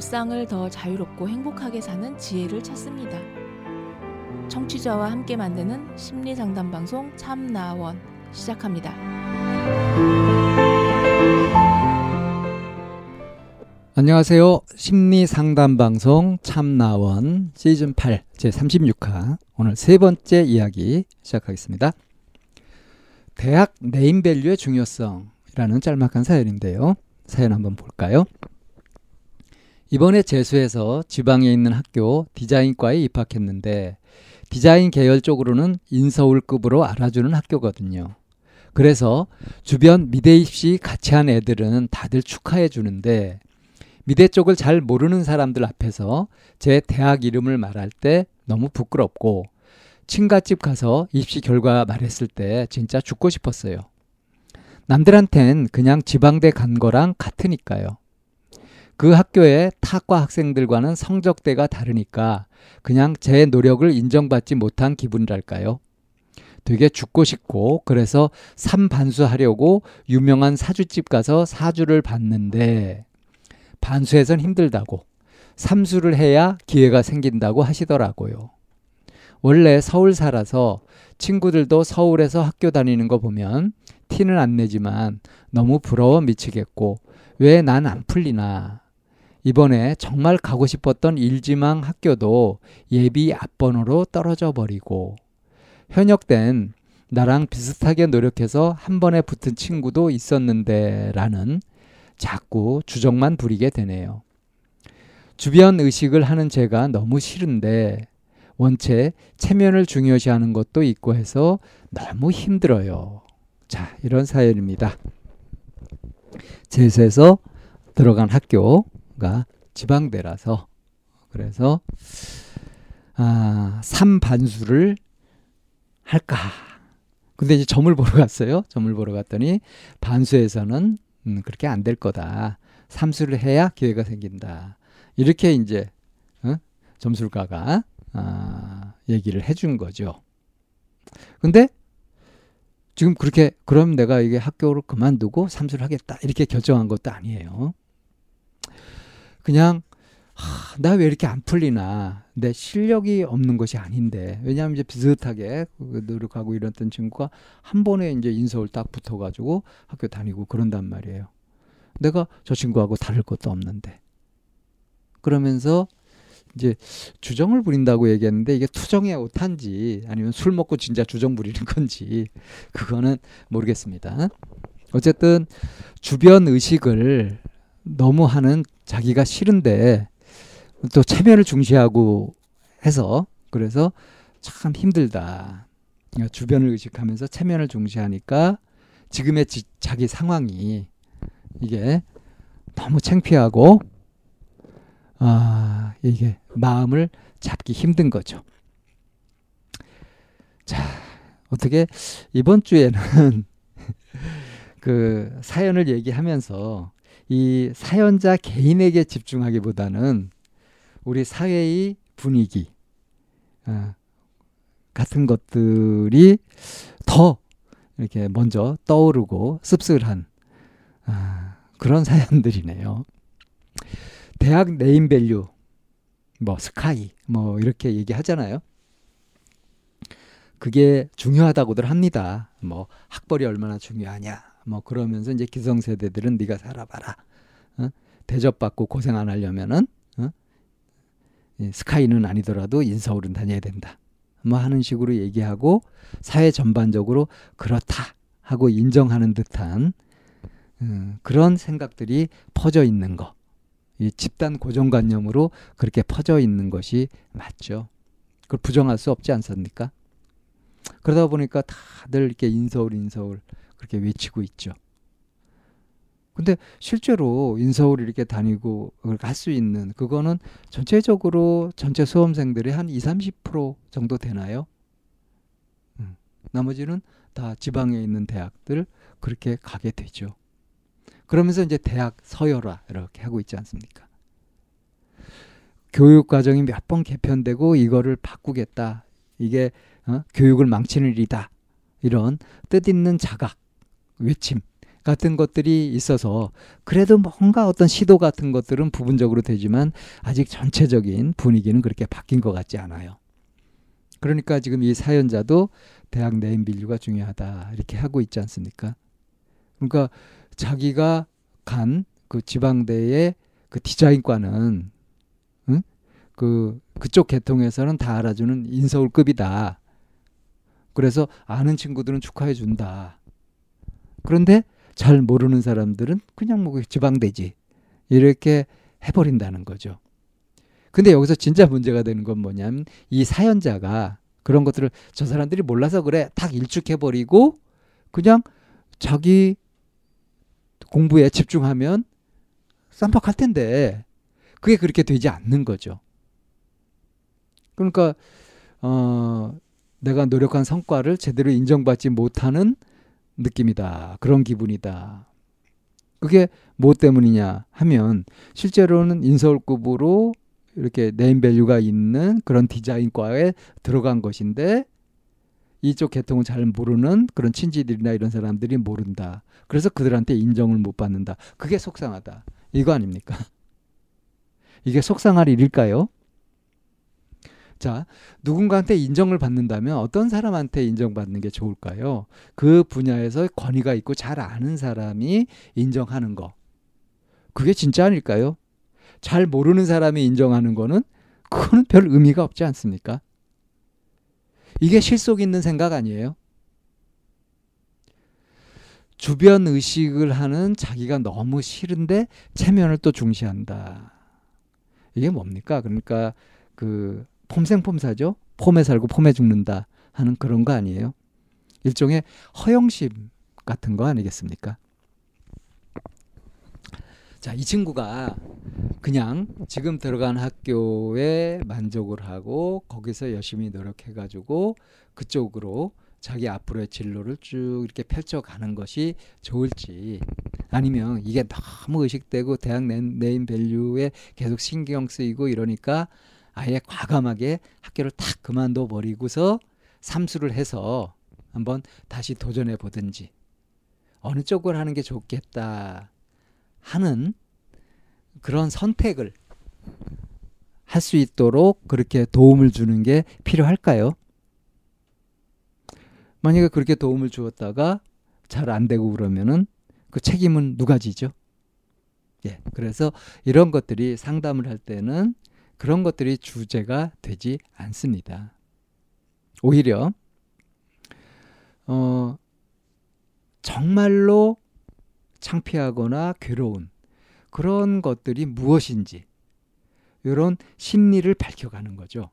일상을 더 자유롭고 행복하게 사는 지혜를 찾습니다. 청취자와 함께 만드는 심리 상담 방송 참나원 시작합니다. 안녕하세요. 심리 상담 방송 참나원 시즌 8 제 36화 오늘 세 번째 이야기 시작하겠습니다. 대학 네임밸류의 중요성이라는 짤막한 사연인데요. 사연 한번 볼까요? 이번에 재수해서 지방에 있는 학교 디자인과에 입학했는데 디자인 계열 쪽으로는 인서울급으로 알아주는 학교거든요. 그래서 주변 미대 입시 같이 한 애들은 다들 축하해 주는데 미대 쪽을 잘 모르는 사람들 앞에서 제 대학 이름을 말할 때 너무 부끄럽고 친가집 가서 입시 결과 말했을 때 진짜 죽고 싶었어요. 남들한텐 그냥 지방대 간 거랑 같으니까요. 그 학교의 타과 학생들과는 성적대가 다르니까 그냥 제 노력을 인정받지 못한 기분이랄까요. 되게 죽고 싶고 그래서 삼반수 하려고 유명한 사주집 가서 사주를 봤는데 반수에선 힘들다고 삼수를 해야 기회가 생긴다고 하시더라고요. 원래 서울 살아서 친구들도 서울에서 학교 다니는 거 보면 티는 안 내지만 너무 부러워 미치겠고 왜 난 안 풀리나 이번에 정말 가고 싶었던 일지망 학교도 예비 앞번호로 떨어져 버리고 현역 땐 나랑 비슷하게 노력해서 한 번에 붙은 친구도 있었는데 라는 자꾸 주정만 부리게 되네요. 주변 의식을 하는 제가 너무 싫은데 원체 체면을 중요시하는 것도 있고 해서 너무 힘들어요. 자, 이런 사연입니다. 제수에서 들어간 학교 가 지방대라서 그래서 아, 3반수를 할까? 근데 이제 점을 보러 갔어요. 점을 보러 갔더니 반수에서는 음, 그렇게 안 될 거다. 삼수를 해야 기회가 생긴다. 이렇게 이제 어? 점술가가 아, 얘기를 해준 거죠. 근데 지금 그렇게 그럼 내가 이게 학교를 그만두고 삼수를 하겠다 이렇게 결정한 것도 아니에요. 그냥 나왜 이렇게 안 풀리나 내 실력이 없는 것이 아닌데 왜냐하면 이제 비슷하게 그 노력하고 이랬던 친구가 한 번에 이제 인서울 딱 붙어가지고 학교 다니고 그런단 말이에요. 내가 저 친구하고 다를 것도 없는데 그러면서 이제 주정을 부린다고 얘기했는데 이게 투정의 오탄지 아니면 술 먹고 진짜 주정 부리는 건지 그거는 모르겠습니다. 어쨌든 주변 의식을 너무 하는 자기가 싫은데 또 체면을 중시하고 해서 그래서 참 힘들다. 그러니까 주변을 의식하면서 체면을 중시하니까 지금의 지, 자기 상황이 이게 너무 창피하고 아 이게 마음을 잡기 힘든 거죠. 자 어떻게 이번 주에는 그 사연을 얘기하면서 이 사연자 개인에게 집중하기보다는 우리 사회의 분위기 어, 같은 것들이 더 이렇게 먼저 떠오르고 씁쓸한 아, 그런 사연들이네요. 대학 네임밸류, 뭐 스카이, 뭐 이렇게 얘기하잖아요. 그게 중요하다고들 합니다. 뭐 학벌이 얼마나 중요하냐, 뭐 그러면서 이제 기성세대들은 네가 살아봐라. 어? 대접받고 고생 안 하려면은 어? 스카이는 아니더라도 인서울은 다녀야 된다. 뭐 하는 식으로 얘기하고 사회 전반적으로 그렇다 하고 인정하는 듯한 음, 그런 생각들이 퍼져 있는 거. 이 집단 고정관념으로 그렇게 퍼져 있는 것이 맞죠. 그걸 부정할 수 없지 않습니까? 그러다 보니까 다들 이렇게 인서울 인서울 그렇게 외치고 있죠. 근데 실제로 인서울 이렇게 다니고 할수 있는 그거는 전체적으로 전체 수험생들의 한 20, 30% 정도 되나요? 음, 나머지는 다 지방에 있는 대학들 그렇게 가게 되죠. 그러면서 이제 대학 서열화 이렇게 하고 있지 않습니까? 교육 과정이 몇 번 개편되고 이거를 바꾸겠다. 이게 어? 교육을 망치는 일이다. 이런 뜻 있는 자각 외침 같은 것들이 있어서 그래도 뭔가 어떤 시도 같은 것들은 부분적으로 되지만 아직 전체적인 분위기는 그렇게 바뀐 것 같지 않아요. 그러니까 지금 이 사연자도 대학 내인 비류가 중요하다 이렇게 하고 있지 않습니까? 그러니까 자기가 간 그 지방대의 그 디자인과는 응? 그 그쪽 계통에서는 다 알아주는 인서울급이다. 그래서 아는 친구들은 축하해 준다. 그런데 잘 모르는 사람들은 그냥 뭐 지방대지 이렇게 해버린다는 거죠. 근데 여기서 진짜 문제가 되는 건 뭐냐면 이 사연자가 그런 것들을 저 사람들이 몰라서 그래 딱 일축해버리고 그냥 자기 공부에 집중하면 쌈박할 텐데 그게 그렇게 되지 않는 거죠. 그러니까 어 내가 노력한 성과를 제대로 인정받지 못하는 느낌이다. 그런 기분이다. 그게 뭐 때문이냐 하면 실제로는 인서울급으로 이렇게 네임밸류가 있는 그런 디자인과에 들어간 것인데 이쪽 계통을 잘 모르는 그런 친지들이나 이런 사람들이 모른다. 그래서 그들한테 인정을 못 받는다. 그게 속상하다. 이거 아닙니까? 이게 속상할 일일까요? 자, 누군가한테 인정을 받는다면 어떤 사람한테 인정받는 게 좋을까요? 그 분야에서 권위가 있고 잘 아는 사람이 인정하는 거. 그게 진짜 아닐까요? 잘 모르는 사람이 인정하는 거는 그거는 별 의미가 없지 않습니까? 이게 실속 있는 생각 아니에요? 주변 의식을 하는 자기가 너무 싫은데 체면을 또 중시한다. 이게 뭡니까? 그러니까 그 폼생폼사죠. 폼에 살고 폼에 죽는다 하는 그런 거 아니에요? 일종의 허영심 같은 거 아니겠습니까? 자, 이 친구가 그냥 지금 들어간 학교에 만족을 하고 거기서 열심히 노력해가지고 그쪽으로 자기 앞으로의 진로를 쭉 이렇게 펼쳐가는 것이 좋을지 아니면 이게 너무 의식되고 대학 네임 밸류에 계속 신경 쓰이고 이러니까 아예 과감하게 학교를 탁 그만둬 버리고서 삼수를 해서 한번 다시 도전해 보든지 어느 쪽을 하는 게 좋겠다 하는 그런 선택을 할 수 있도록 그렇게 도움을 주는 게 필요할까요? 만약에 그렇게 도움을 주었다가 잘 안 되고 그러면은 그 책임은 누가 지죠? 예. 그래서 이런 것들이 상담을 할 때는 그런 것들이 주제가 되지 않습니다. 오히려 어 정말로 창피하거나 괴로운 그런 것들이 무엇인지 이런 심리를 밝혀가는 거죠.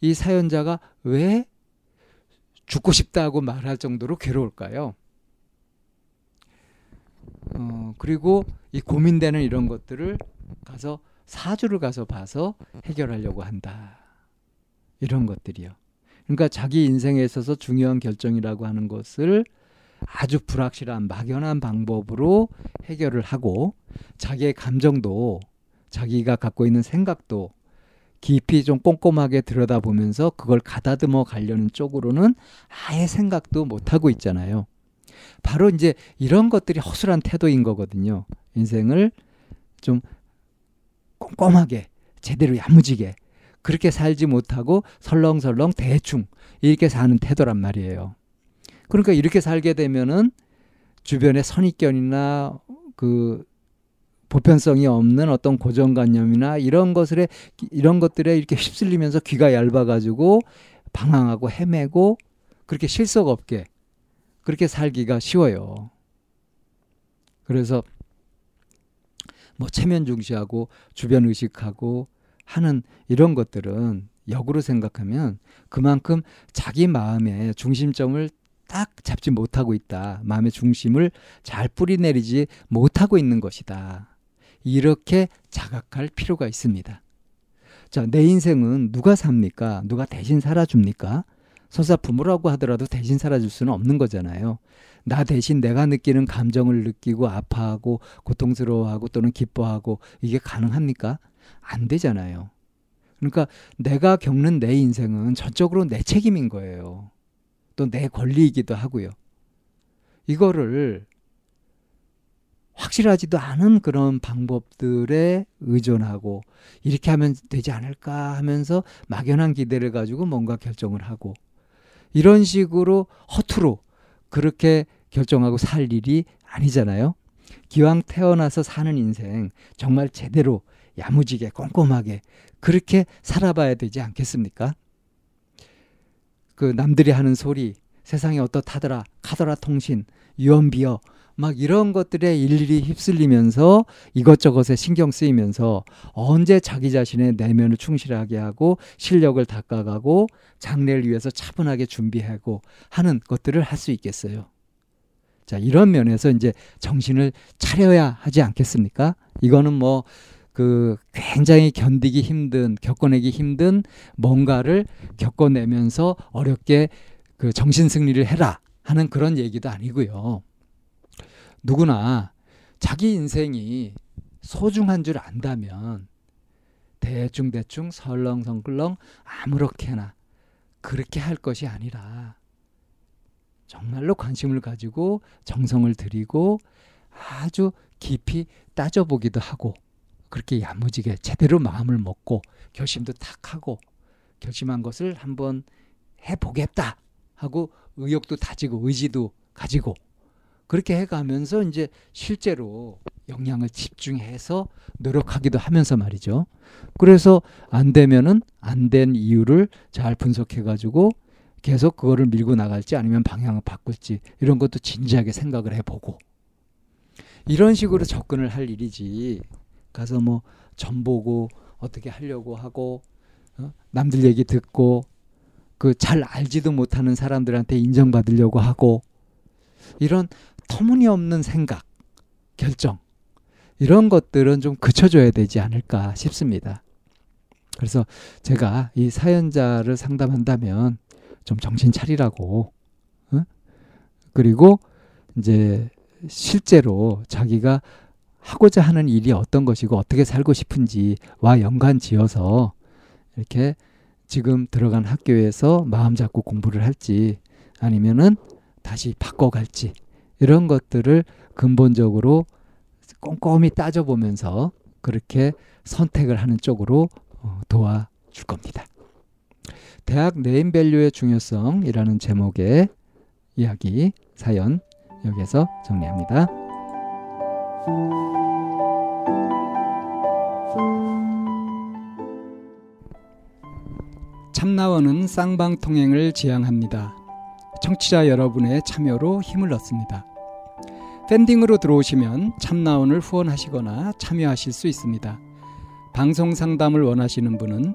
이 사연자가 왜 죽고 싶다고 말할 정도로 괴로울까요? 어, 그리고 이 고민되는 이런 것들을 가서 사주를 가서 봐서 해결하려고 한다. 이런 것들이요. 그러니까 자기 인생에 있어서 중요한 결정이라고 하는 것을 아주 불확실한 막연한 방법으로 해결을 하고 자기의 감정도 자기가 갖고 있는 생각도 깊이 좀 꼼꼼하게 들여다보면서 그걸 가다듬어 가려는 쪽으로는 아예 생각도 못 하고 있잖아요. 바로 이제 이런 것들이 허술한 태도인 거거든요. 인생을 좀 꼼꼼하게 제대로 야무지게 그렇게 살지 못하고 설렁설렁 대충 이렇게 사는 태도란 말이에요. 그러니까 이렇게 살게 되면은 주변의 선입견이나 그 보편성이 없는 어떤 고정관념이나 이런 것들에 이런 것들에 이렇게 휩쓸리면서 귀가 얇아가지고 방황하고 헤매고 그렇게 실속 없게 그렇게 살기가 쉬워요. 그래서 뭐 체면 중시하고 주변 의식하고 하는 이런 것들은 역으로 생각하면 그만큼 자기 마음의 중심점을 딱 잡지 못하고 있다. 마음의 중심을 잘 뿌리내리지 못하고 있는 것이다. 이렇게 자각할 필요가 있습니다. 자, 내 인생은 누가 삽니까? 누가 대신 살아줍니까? 설사 부모라고 하더라도 대신 살아줄 수는 없는 거잖아요. 나 대신 내가 느끼는 감정을 느끼고 아파하고 고통스러워하고 또는 기뻐하고 이게 가능합니까? 안 되잖아요. 그러니까 내가 겪는 내 인생은 전적으로 내 책임인 거예요. 또 내 권리이기도 하고요. 이거를 확실하지도 않은 그런 방법들에 의존하고 이렇게 하면 되지 않을까 하면서 막연한 기대를 가지고 뭔가 결정을 하고 이런 식으로 허투루 그렇게 결정하고 살 일이 아니잖아요. 기왕 태어나서 사는 인생 정말 제대로 야무지게 꼼꼼하게 그렇게 살아봐야 되지 않겠습니까? 그 남들이 하는 소리 세상이 어떻다더라 카더라 통신 유언비어 막 이런 것들에 일일이 휩쓸리면서 이것저것에 신경 쓰이면서 언제 자기 자신의 내면을 충실하게 하고 실력을 닦아가고 장래를 위해서 차분하게 준비하고 하는 것들을 할 수 있겠어요. 자, 이런 면에서 이제 정신을 차려야 하지 않겠습니까? 이거는 뭐, 그 굉장히 견디기 힘든, 겪어내기 힘든 뭔가를 겪어내면서 어렵게 그 정신 승리를 해라 하는 그런 얘기도 아니고요. 누구나 자기 인생이 소중한 줄 안다면 대충대충 설렁설렁 아무렇게나 그렇게 할 것이 아니라 정말로 관심을 가지고 정성을 들이고 아주 깊이 따져보기도 하고 그렇게 야무지게 제대로 마음을 먹고 결심도 탁 하고 결심한 것을 한번 해보겠다 하고 의욕도 다지고 의지도 가지고 그렇게 해가면서 이제 실제로 역량을 집중해서 노력하기도 하면서 말이죠. 그래서 안 되면은 안 된 이유를 잘 분석해가지고 계속 그거를 밀고 나갈지 아니면 방향을 바꿀지 이런 것도 진지하게 생각을 해보고 이런 식으로 접근을 할 일이지 가서 뭐점 보고 어떻게 하려고 하고 어? 남들 얘기 듣고 그 잘 알지도 못하는 사람들한테 인정받으려고 하고 이런 터무니없는 생각, 결정 이런 것들은 좀 그쳐줘야 되지 않을까 싶습니다. 그래서 제가 이 사연자를 상담한다면 좀 정신 차리라고, 어? 그리고 이제 실제로 자기가 하고자 하는 일이 어떤 것이고 어떻게 살고 싶은지와 연관 지어서 이렇게 지금 들어간 학교에서 마음 잡고 공부를 할지 아니면은 다시 바꿔갈지 이런 것들을 근본적으로 꼼꼼히 따져보면서 그렇게 선택을 하는 쪽으로 어, 도와줄 겁니다. 대학 네임밸류의 중요성이라는 제목의 이야기, 사연 여기에서 정리합니다. 참나원은 쌍방통행을 지향합니다. 청취자 여러분의 참여로 힘을 얻습니다. 팬딩으로 들어오시면 참나원을 후원하시거나 참여하실 수 있습니다. 방송 상담을 원하시는 분은